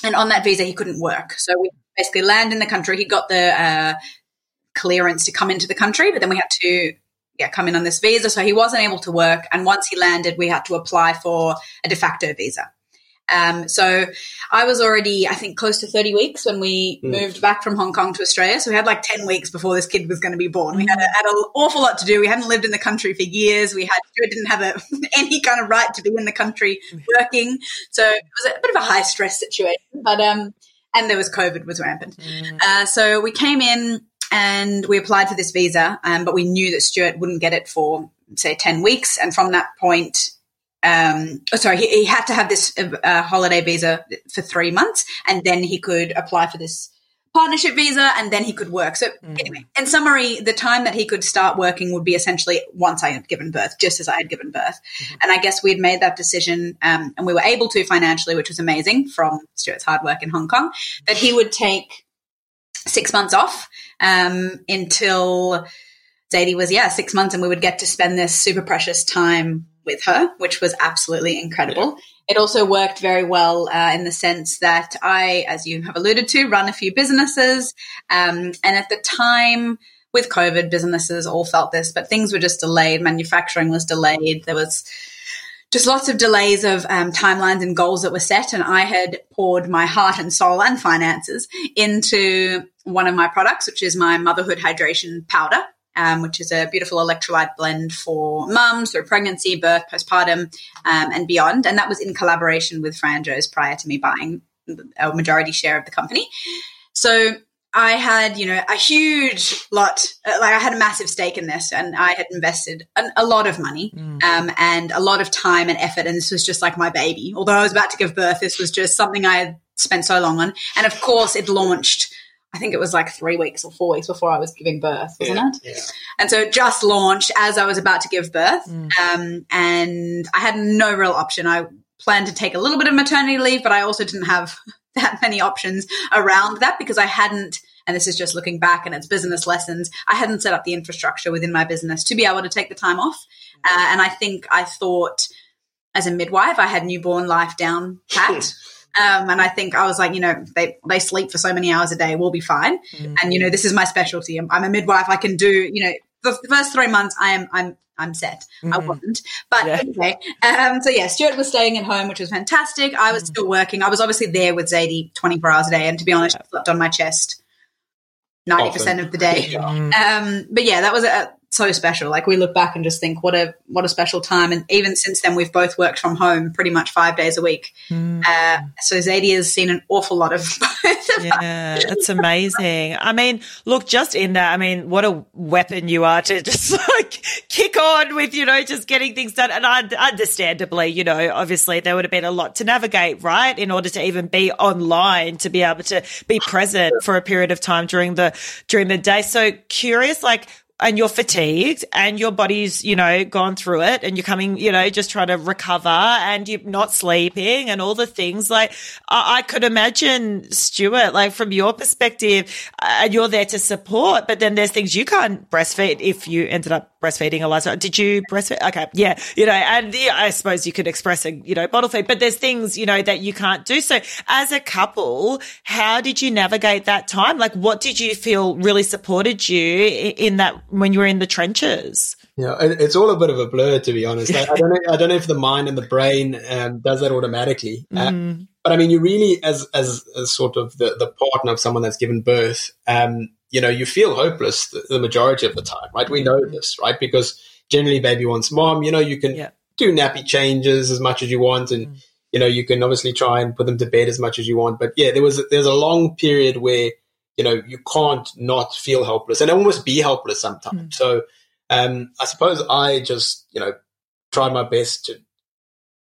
And on that visa, he couldn't work. So we basically land in the country. He got the uh, clearance to come into the country, but then we had to yeah, come in on this visa. So he wasn't able to work. And once he landed, we had to apply for a de facto visa. Um, so I was already, I think, close to 30 weeks when we moved back from Hong Kong to Australia. So we had like 10 weeks before this kid was going to be born. We had, a, had an awful lot to do. We hadn't lived in the country for years. We had, we didn't have a, [LAUGHS] any kind of right to be in the country working. So it was a bit of a high stress situation, but, um, and there was COVID was rampant. Uh, so we came in and we applied for this visa, um, but we knew that Stuart wouldn't get it for say 10 weeks. And from that point, um, oh, sorry, he, he had to have this uh, holiday visa for three months, and then he could apply for this partnership visa, and then he could work. So, anyway, in summary, the time that he could start working would be essentially once I had given birth, just as I had given birth. And I guess we had made that decision, um, and we were able to financially, which was amazing from Stuart's hard work in Hong Kong, that he would take six months off um, until Zadie was, yeah, six months and we would get to spend this super precious time with her, which was absolutely incredible. It also worked very well uh, in the sense that I, as you have alluded to, run a few businesses. Um, and at the time, with COVID, businesses all felt this, but things were just delayed. Manufacturing was delayed. There was just lots of delays of um, timelines and goals that were set. And I had poured my heart and soul and finances into one of my products, which is my motherhood hydration powder um, which is a beautiful electrolyte blend for mums through pregnancy, birth, postpartum, um, and beyond. And that was in collaboration with Franjo's prior to me buying a majority share of the company. So I had, you know, a huge lot, uh, like I had a massive stake in this and I had invested an, a lot of money mm. um, and a lot of time and effort. And this was just like my baby. Although I was about to give birth, this was just something I had spent so long on. And of course, it launched I think it was like three weeks or four weeks before I was giving birth, wasn't yeah, it? Yeah. And so it just launched as I was about to give birth. Mm. Um, and I had no real option. I planned to take a little bit of maternity leave, but I also didn't have [LAUGHS] that many options around that because I hadn't, and this is just looking back and it's business lessons, I hadn't set up the infrastructure within my business to be able to take the time off. Uh, and I think I thought as a midwife, I had newborn life down pat. [LAUGHS] Um, and I think I was like, you know, they, they sleep for so many hours a day. We'll be fine. Mm-hmm. And, you know, this is my specialty. I'm, I'm, a midwife. I can do, you know, the, the first three months I am, I'm, I'm set. Mm-hmm. I wasn't. But yeah. anyway, um, so yeah, Stuart was staying at home, which was fantastic. I was mm-hmm. still working. I was obviously there with Zadie 24 hours a day. And to be honest, I slept on my chest 90% Often. of the day. Yeah. Um, but yeah, that was a, so special. Like we look back and just think what a what a special time. And even since then, we've both worked from home pretty much five days a week. Mm. Uh, so Zadie has seen an awful lot of [LAUGHS] both. Of yeah, that's amazing. I mean, look, just in that, I mean, what a weapon you are to just [LAUGHS] like kick on with, you know, just getting things done. And understandably, you know, obviously there would have been a lot to navigate, right, in order to even be online to be able to be present for a period of time during the during the day. So curious, like and you're fatigued and your body's, you know, gone through it and you're coming, you know, just trying to recover and you're not sleeping and all the things like I, I could imagine Stuart, like from your perspective, and uh, you're there to support, but then there's things you can't breastfeed if you ended up breastfeeding Aliza. Did you breastfeed? Okay. Yeah. You know, and I suppose you could express a, you know, bottle feed, but there's things, you know, that you can't do. So as a couple, how did you navigate that time? Like what did you feel really supported you in that when you were in the trenches? Yeah, it's all a bit of a blur, to be honest. I, I don't know. I don't know if the mind and the brain um, does that automatically. Uh, mm. But I mean, you really, as, as as sort of the the partner of someone that's given birth, um, you know, you feel hopeless the, the, majority of the time, right? We know this, right? Because generally, baby wants mom. You know, you can yeah. do nappy changes as much as you want, and mm. you know, you can obviously try and put them to bed as much as you want. But yeah, there was there's a long period where you know, you can't not feel helpless and almost be helpless sometimes. Mm. So, um, I suppose I just, you know, tried my best to,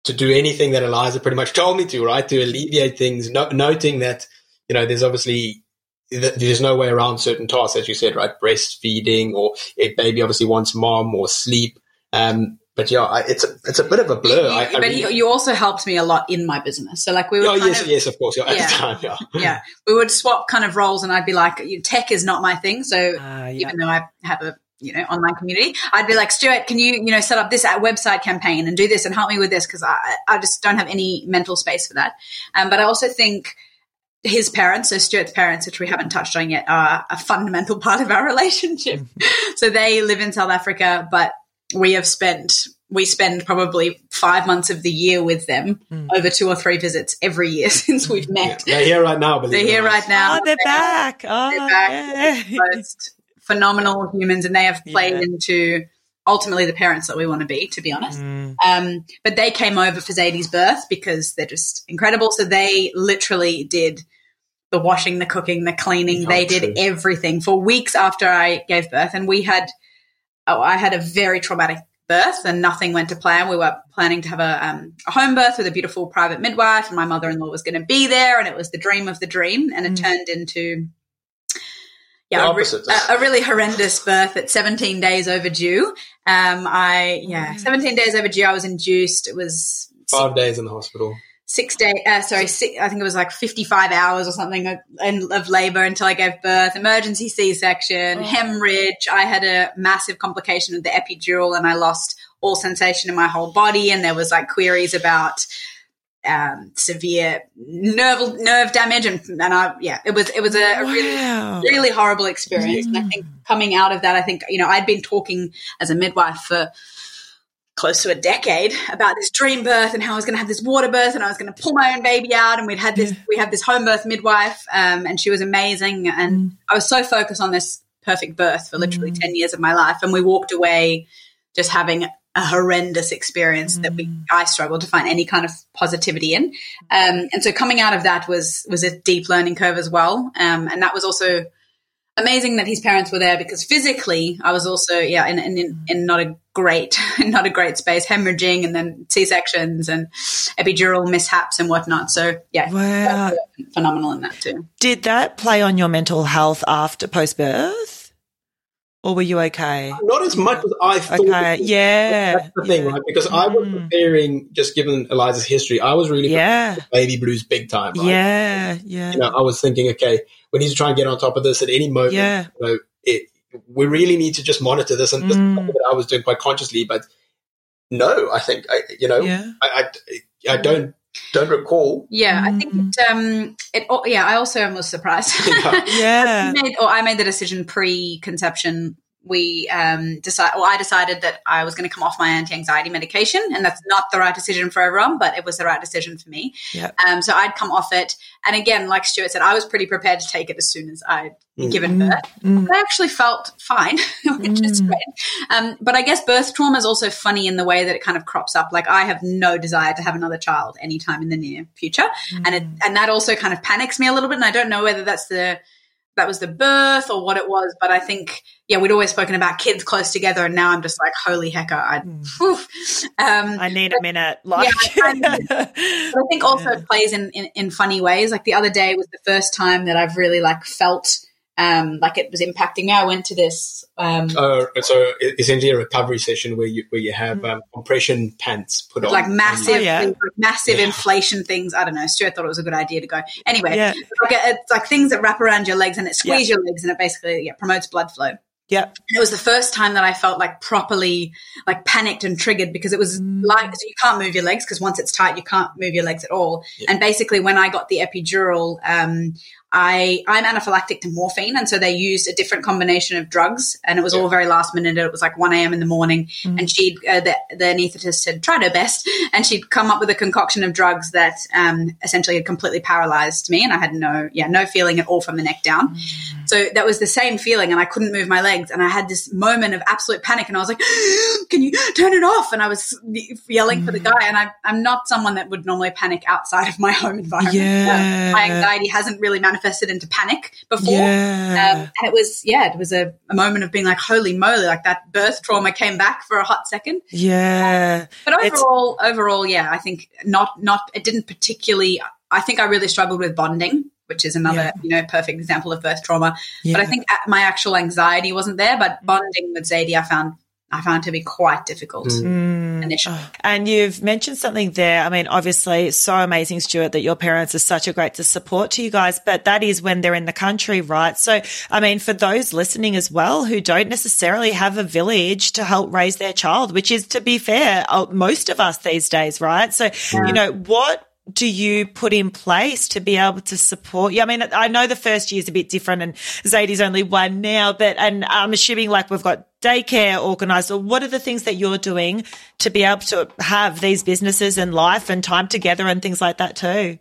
to do anything that Aliza pretty much [LAUGHS] told me to, right? To alleviate things, no, noting that, you know, there's obviously, there's no way around certain tasks, as you said, right? Breastfeeding or if baby obviously wants mom or sleep. Um, but yeah, I, it's a it's a bit of a blur. You, I, I but really, you also helped me a lot in my business. So like we were. Oh yes, of, yes, of course. Yeah, at yeah, the time, yeah. [LAUGHS] yeah, we would swap kind of roles, and I'd be like, "Tech is not my thing." So uh, yeah. even though I have a you know online community, I'd be like, "Stuart, can you you know set up this website campaign and do this and help me with this?" Because I I just don't have any mental space for that. Um, but I also think his parents, so Stuart's parents, which we haven't touched on yet, are a fundamental [LAUGHS] part of our relationship. so they live in South Africa, but we have spent we spend probably five months of the year with them mm. over two or three visits every year [LAUGHS] since we've met. Yeah, they're here right now. They're here right now. Oh, they're, they're back. Oh, they're back. Yeah. Most phenomenal humans, and they have played yeah. into ultimately the parents that we want to be, to be honest. Mm. Um, but they came over for Zadie's birth because they're just incredible. So they literally did the washing, the cooking, the cleaning. they did true. everything for weeks after I gave birth, and we had. Oh, I had a very traumatic birth and nothing went to plan. We were planning to have a, um, a home birth with a beautiful private midwife, and my mother in law was going to be there, and it was the dream of the dream, and it mm. turned into yeah, a, re- a, a, really horrendous birth at 17 days overdue. Um, I yeah, mm. 17 days overdue. I was induced. It was five days in the hospital. Six day, uh, sorry, six, I think it was like 55 hours or something of, of labor until I gave birth, emergency C-section, oh. hemorrhage. I had a massive complication of the epidural and I lost all sensation in my whole body. And there was like queries about, um, severe nerve nerve damage and and I yeah it was it was a, a really wow. really horrible experience mm. and I think coming out of that I think you know I'd been talking as a midwife for close to a decade about this dream birth and how I was going to have this water birth and I was going to pull my own baby out and we'd had this we had this home birth midwife um, and she was amazing and mm. I was so focused on this perfect birth for literally mm. 10 years of my life and we walked away just having a horrendous experience mm. that we mm. I struggled to find any kind of positivity in um, and so coming out of that was was a deep learning curve as well um, and that was also amazing that his parents were there because physically I was also yeah in in, in not a great [LAUGHS] not a great space hemorrhaging and then C sections and epidural mishaps and whatnot so yeah wow. phenomenal in that too. Did that play on your mental health after post birth? Or were you okay? Not as much as I thought. Okay, yeah. That's the thing, yeah. right? Because I was mm. preparing, just given Aliza's history, I was really yeah. baby blues big time. Right? Yeah, yeah. You know, I was thinking, okay, we need to try and get on top of this at any moment. Yeah. You know, it, we really need to just monitor this. And mm. this is something that I was doing quite consciously, but no, I think, I, you know, yeah. I, I, I don't don't recall. Yeah, I think it, um, it. Oh, yeah, I also am was surprised. [LAUGHS] Yeah, yeah. [LAUGHS] made, or I made the decision pre-conception we um, decided, well, I decided that I was going to come off my anti-anxiety medication, and that's not the right decision for everyone, but it was the right decision for me. Yeah. Um, so I'd come off it, and again, like Stuart said, I was pretty prepared to take it as soon as I'd mm. given birth. Mm. I actually felt fine, [LAUGHS] which mm. is great. Um, but I guess birth trauma is also funny in the way that it kind of crops up. Like I have no desire to have another child anytime in the near future, and it, and that also kind of panics me a little bit. And I don't know whether that's the that was the birth or what it was. But I think, yeah, we'd always spoken about kids close together, and now I'm just like, holy hecker, I, mm. um, I need a minute. Like, yeah, I, [LAUGHS] but I think also yeah. it plays in, in, in funny ways. Like the other day was the first time that I've really like felt um, like it was impacting me. I went to this. Um, uh, so essentially a recovery session where you where you have mm. um, compression pants put on, like massive, oh, yeah. like massive yeah. inflation things. I don't know. Stuart thought it was a good idea to go. Anyway, yeah. like it's like things that wrap around your legs and it squeeze your legs and it basically yeah, promotes blood flow. Yeah. it was the first time that I felt like properly like panicked and triggered because it was like so you can't move your legs because once it's tight you can't move your legs at all. And basically when I got the epidural, um, I I'm anaphylactic to morphine, and so they used a different combination of drugs, and it was yeah. all very last minute. It was like 1 a.m. in the morning, mm. and she'd uh, the, the anaesthetist had tried her best, and she'd come up with a concoction of drugs that um, essentially had completely paralyzed me, and I had no yeah no feeling at all from the neck down. Mm. So that was the same feeling, and I couldn't move my legs, and I had this moment of absolute panic, and I was like, [GASPS] "Can you turn it off?" And I was yelling mm. for the mm. guy, and I, am not someone that would normally panic outside of my home environment. Yeah. my anxiety hasn't really manifested manifested into panic before. Yeah. Um, and it was, yeah, it was a, a, moment of being like, holy moly, like that birth trauma came back for a hot second. Yeah. Um, but overall, it's- overall, yeah, I think not, not, it didn't particularly, I think I really struggled with bonding which is another yeah. you know perfect example of birth trauma. Yeah. But I think my actual anxiety wasn't there, but bonding with Zadie I found I found to be quite difficult mm. initially. And you've mentioned something there. I mean, obviously, it's so amazing, Stuart, that your parents are such a great support to you guys, but that is when they're in the country, right? So, I mean, for those listening as well who don't necessarily have a village to help raise their child, which is, to be fair, uh, most of us these days, right? So, yeah. you know, what do you put in place to be able to support you? I mean, I know the first year is a bit different and Zadie's only one now, but, and I'm assuming like we've got daycare organized or what are the things that you're doing to be able to have these businesses and life and time together and things like that too?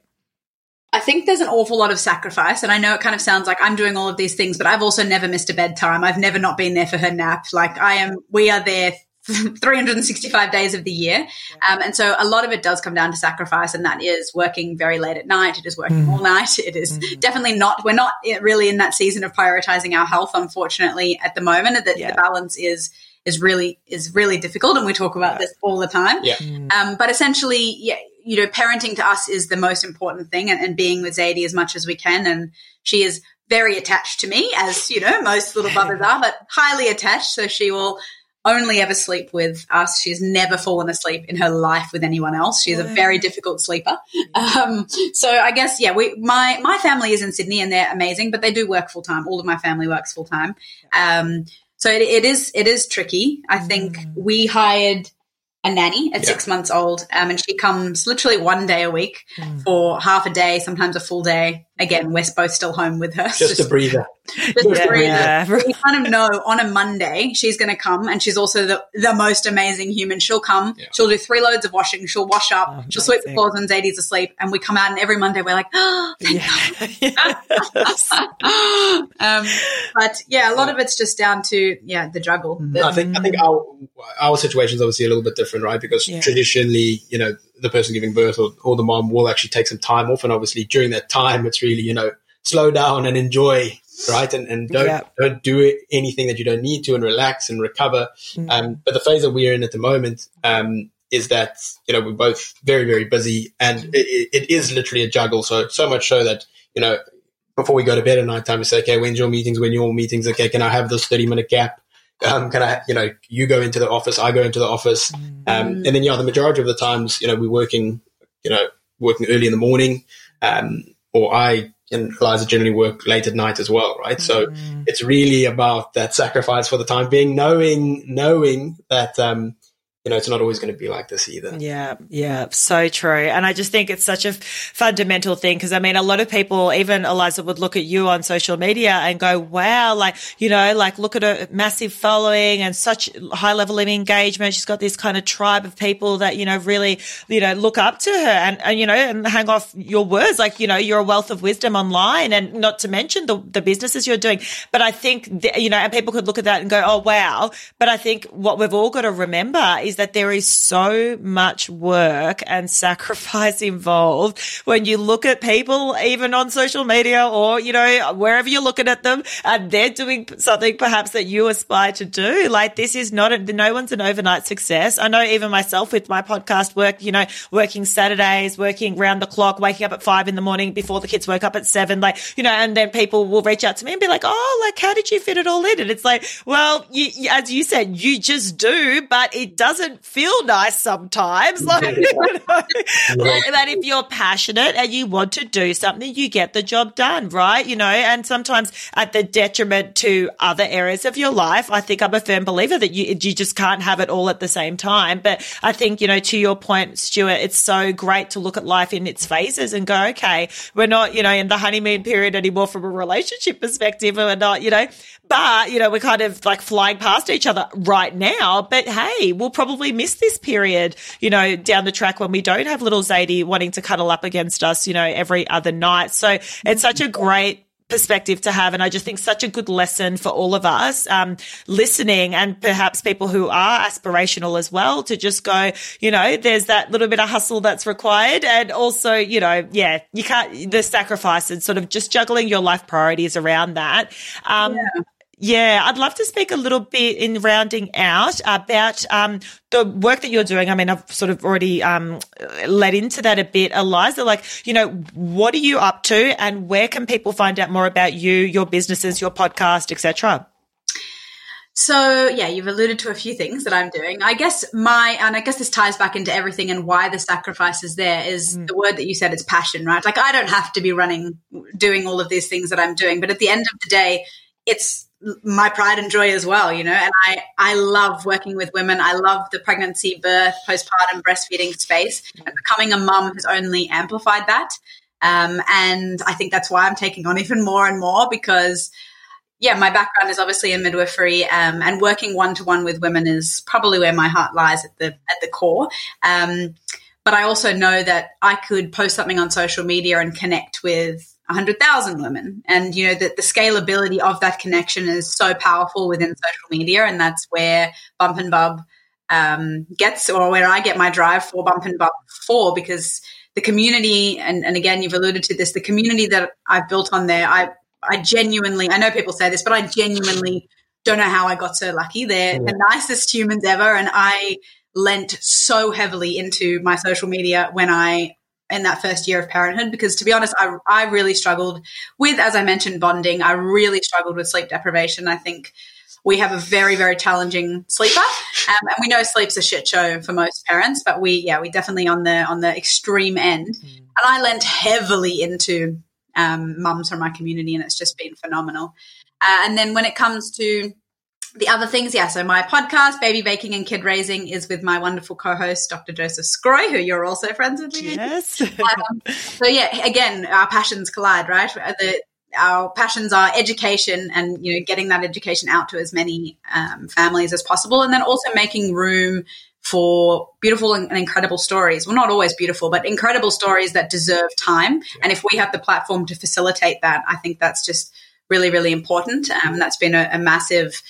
I think there's an awful lot of sacrifice. And I know it kind of sounds like I'm doing all of these things, but I've also never missed a bedtime. I've never not been there for her nap. Like I am, we are there [LAUGHS] 365 days of the year. Um, and so a lot of it does come down to sacrifice, and that is working very late at night. It is working mm. all night. It is mm. definitely not, we're not really in that season of prioritizing our health, unfortunately, at the moment. That yeah. the balance is is really is really difficult and we talk about this all the time yeah. Mm. Um, but essentially yeah you know parenting to us is the most important thing and, and, being with zadie as much as we can and she is very attached to me as you know most little [LAUGHS] brothers are but highly attached so she will only ever sleep with us. She's never fallen asleep in her life with anyone else. She's a very difficult sleeper. Um, so I guess yeah, we my my family is in Sydney and they're amazing, but they do work full time. All of my family works full time. Um, so it, it is it is tricky. I think Mm. we hired a nanny at Yeah. six months old, um, and she comes literally one day a week Mm. for half a day, sometimes a full day. Again, we're both still home with her. Just a [LAUGHS] breather. just a breather. yeah. We kind of know on a Monday she's going to come, and she's also the, the most amazing human. She'll come, Yeah. she'll do three loads of washing, she'll wash up, Oh, she'll sweep the floors when Zadie's asleep, and we come out, and every Monday we're like, oh, thank Yeah. [LAUGHS] [LAUGHS] um, but yeah, a lot of it's just down to yeah the juggle. The- I think I think our our situation is obviously a little bit different, right? Because Yeah. traditionally, you know, the person giving birth or, or the mom will actually take some time off, and obviously during that time, it's really you know slow down and enjoy, right? And and don't Yeah. don't do it, anything that you don't need to, and relax and recover. Mm. Um, but the phase that we're in at the moment um, is that you know we're both very very busy, and it, it- it is literally a juggle. So so much so that you know before we go to bed at night time, we say, okay, when's your meetings? When your meetings? Okay, can I have this thirty minute gap? Um, can I, you know, you go into the office, I go into the office, um, and then yeah, the majority of the times, you know, we're working, you know, working early in the morning, um, or I and Aliza generally work late at night as well, right? So Mm. it's really about that sacrifice for the time being, knowing knowing that um, you know it's not always going to be like this either. Yeah, yeah, so true. And I just think it's such a fundamental thing because I mean, a lot of people, even Aliza, would look at you on social media and go, wow, like, you know, like look at her massive following and such high level of engagement. She's got this kind of tribe of people that, you know, really, you know, look up to her and, and you know, and hang off your words. Like, you know, you're a wealth of wisdom online and not to mention the, the businesses you're doing. But I think, th- you know, and people could look at that and go, oh, wow. But I think what we've all got to remember is that there is so much work and sacrifice involved when you look at people, even on social media or, you know, wherever you're looking at them and they're doing something perhaps that you aspire to do. Like this is not, a, no one's an overnight success. I know even myself with my podcast work, you know, working Saturdays, working round the clock, waking up at five in the morning before the kids woke up at seven, like, you know, and then people will reach out to me and be like, oh, like, how did you fit it all in? And it's like, well, you, as you said, you just do, but it doesn't feel nice sometimes. Like, you know, that if you're passionate and you want to do something, you get the job done, right? You know, and sometimes at the detriment to other areas of your life. I think I'm a firm believer that you, you just can't have it all at the same time. But I think, you know, to your point, Stuart, it's so great to look at life in its phases and go, okay, we're not, you know, in the honeymoon period anymore from a relationship perspective. and We're not, you know, but, you know, we're kind of like flying past each other right now. But hey, we'll probably miss this period, you know, down the track when we don't have little Zadie wanting to cuddle up against us, you know, every other night. So it's such a great perspective to have. And I just think such a good lesson for all of us, um, listening and perhaps people who are aspirational as well to just go, you know, there's that little bit of hustle that's required. And also, you know, yeah, you can't, the sacrifice and sort of just juggling your life priorities around that. Um, yeah, I'd love to speak a little bit in rounding out about um, the work that you're doing. I mean, I've sort of already um, led into that a bit, Aliza. Like, you know, what are you up to, and where can people find out more about you, your businesses, your podcast, etc.? So yeah, you've alluded to a few things that I'm doing. I guess my and I guess this ties back into everything and why the sacrifice is there is the word that you said is passion, right? Like I don't have to be running doing all of these things that I'm doing, but at the end of the day, it's my pride and joy as well, you know. And I I love working with women. I love the pregnancy, birth, postpartum, breastfeeding space. And becoming a mum has only amplified that. Um, and I think that's why I'm taking on [LAUGHS] even more and more because yeah, my background is obviously in midwifery, um, and working one to one with women is probably where my heart lies at the at the core. Um, but I also know that I could post something on social media and connect with hundred thousand women, and you know that the scalability of that connection is so powerful within social media, and that's where Bump and Bub um, gets, or where I get my drive for Bump and Bub for, because the community, and, and again, you've alluded to this, the community that I've built on there, I I genuinely, I know people say this, but I genuinely don't know how I got so lucky. They're the nicest humans ever. And I lent so heavily into my social media when I, in that first year of parenthood, because to be honest, I, I really struggled with, as I mentioned, bonding. I really struggled with sleep deprivation. I think we have a very, very challenging sleeper. Um, and we know sleep's a shit show for most parents, but we, yeah, we definitely on the, on the extreme end. Mm. And I lent heavily into um, mums from my community and it's just been phenomenal. Uh, and then when it comes to the other things, yeah, so my podcast, Baby Baking and Kid Raising, is with my wonderful co host, Dr. Joseph Sgroi, who you're also friends with. Yes. [LAUGHS] um, so, yeah, again, our passions collide, right? The, our passions are education and you know getting that education out to as many um, families as possible and then also making room for beautiful and, incredible stories well not always beautiful but incredible stories that deserve time and if we have the platform to facilitate that i think that's just really really important um, that's been a, a massive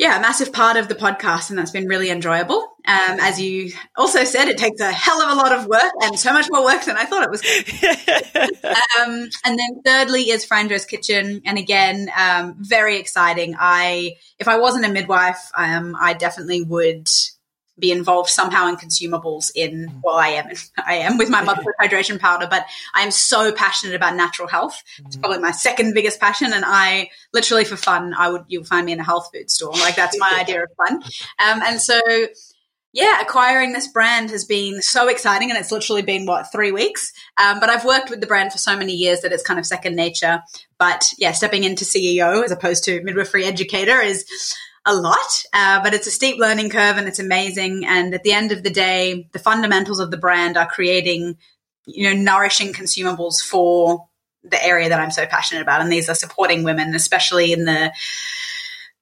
yeah, a massive part of the podcast, and that's been really enjoyable. Um, as you also said, it takes a hell of a lot of work and so much more work than I thought it was. [LAUGHS] um, and then thirdly is Franjo's Kitchen, and again, um, very exciting. I, if I wasn't a midwife, um, I definitely would be involved somehow in consumables in well i am [LAUGHS] i am with my motherhood [LAUGHS] hydration powder but i am so passionate about natural health it's mm. probably my second biggest passion and i literally for fun i would you'll find me in a health food store like that's my [LAUGHS] idea of fun um, and so yeah, acquiring this brand has been so exciting, and it's literally been what three weeks. Um, but I've worked with the brand for so many years that it's kind of second nature. But yeah, stepping into CEO as opposed to midwifery educator is a lot, uh, but it's a steep learning curve and it's amazing. And at the end of the day, the fundamentals of the brand are creating, you know, nourishing consumables for the area that I'm so passionate about. And these are supporting women, especially in the,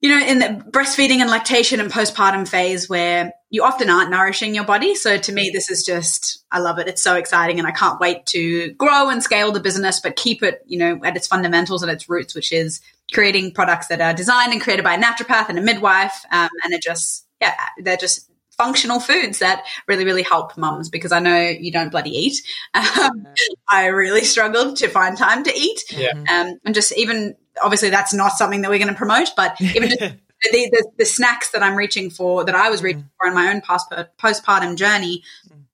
you know, in the breastfeeding and lactation and postpartum phase where you often aren't nourishing your body. So to me, this is just, I love it. It's so exciting and I can't wait to grow and scale the business, but keep it, you know, at its fundamentals and its roots, which is creating products that are designed and created by a naturopath and a midwife, um, and are just yeah, they're just functional foods that really really help mums because I know you don't bloody eat. [LAUGHS] Um, I really struggled to find time to eat, yeah. um, and just even obviously that's not something that we're going to promote, but [LAUGHS] even just the, the, the, snacks that I'm reaching for that I was reaching mm. for in my own postpartum journey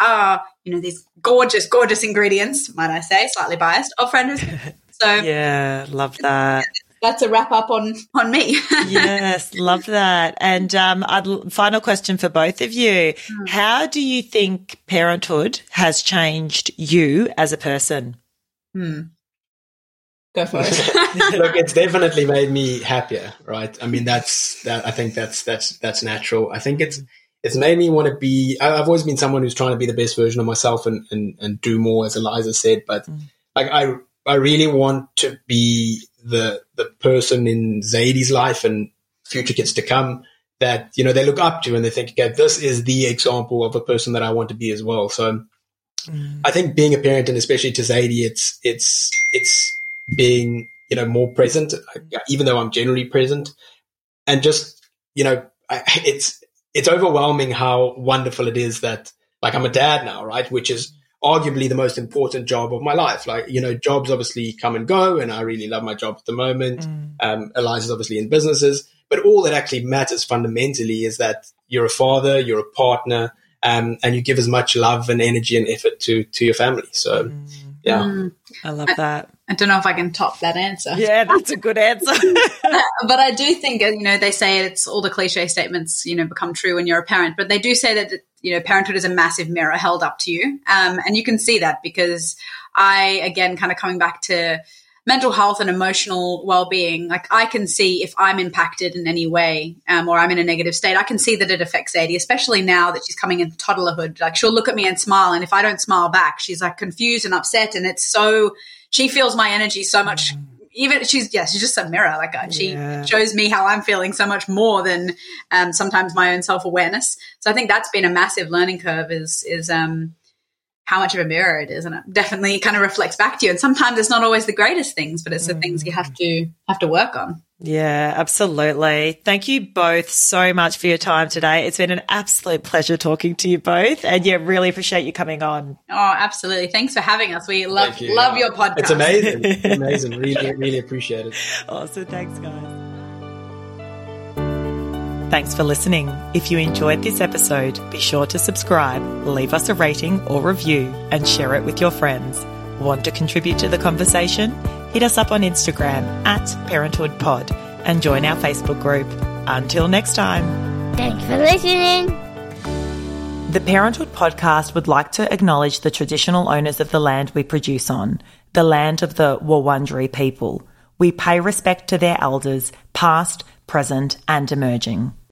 are you know these gorgeous gorgeous ingredients, might I say, slightly biased of [LAUGHS] friends. So yeah, love that that's a wrap up on on me. [LAUGHS] yes, love that. And um, I'd, final question for both of you: mm. How do you think parenthood has changed you as a person? Hmm. Go for it. [LAUGHS] Look, it's definitely made me happier, right? I mean, that's that. I think that's that's that's natural. I think it's it's made me want to be. I've always been someone who's trying to be the best version of myself and and, and do more, as Aliza said. But mm. like I I really want to be the the person in Zadie's life and future kids to come that you know they look up to and they think, okay, this is the example of a person that I want to be as well. So mm. I think being a parent and especially to Zadie, it's it's it's being you know more present, even though I'm generally present, and just you know I, [LAUGHS] it's it's overwhelming how wonderful it is that like I'm a dad now, right? Which is arguably the most important job of my life. Like, you know, jobs obviously come and go, and I really love my job at the moment. Mm. Um, Aliza's obviously in businesses, but all that actually matters fundamentally is that you're a father, you're a partner, um, and you give as much love and energy and effort to to your family. So, mm. Yeah, mm. I love that. I, I don't know if I can top that answer. Yeah, that's a good answer. [LAUGHS] but I do think, you know, they say it's all the cliche statements, you know, become true when you're a parent, but they do say that you know, parenthood is a massive mirror held up to you. Um, and you can see that because I, again, kind of coming back to mental health and emotional well-being like i can see if i'm impacted in any way um, or i'm in a negative state i can see that it affects Zadie especially now that she's coming into toddlerhood. Like she'll look at me and smile and if i don't smile back she's like confused and upset and it's so she feels my energy so much even she's yeah she's just a mirror. Like uh, she yeah. shows me how i'm feeling so much more than um, sometimes my own self-awareness. So i think that's been a massive learning curve is is um how much of a mirror it is and it definitely kind of reflects back to you and sometimes it's not always the greatest things but it's the things you have mm. to have to work on yeah, absolutely. Thank you both so much for your time today. It's been an absolute pleasure talking to you both, and yeah, really appreciate you coming on. Oh, absolutely! Thanks for having us. We love you. love your podcast. It's amazing, [LAUGHS] amazing. Really, really appreciate it. Awesome. Thanks, guys. Thanks for listening. If you enjoyed this episode, be sure to subscribe, leave us a rating or review, and share it with your friends. Want to contribute to the conversation? hit us up on Instagram at parenthoodpod and join our Facebook group. Until next time. Thanks for listening. The Parenthood podcast would like to acknowledge the traditional owners of the land we produce on, the land of the Wurundjeri people. We pay respect to their elders, past, present, and emerging.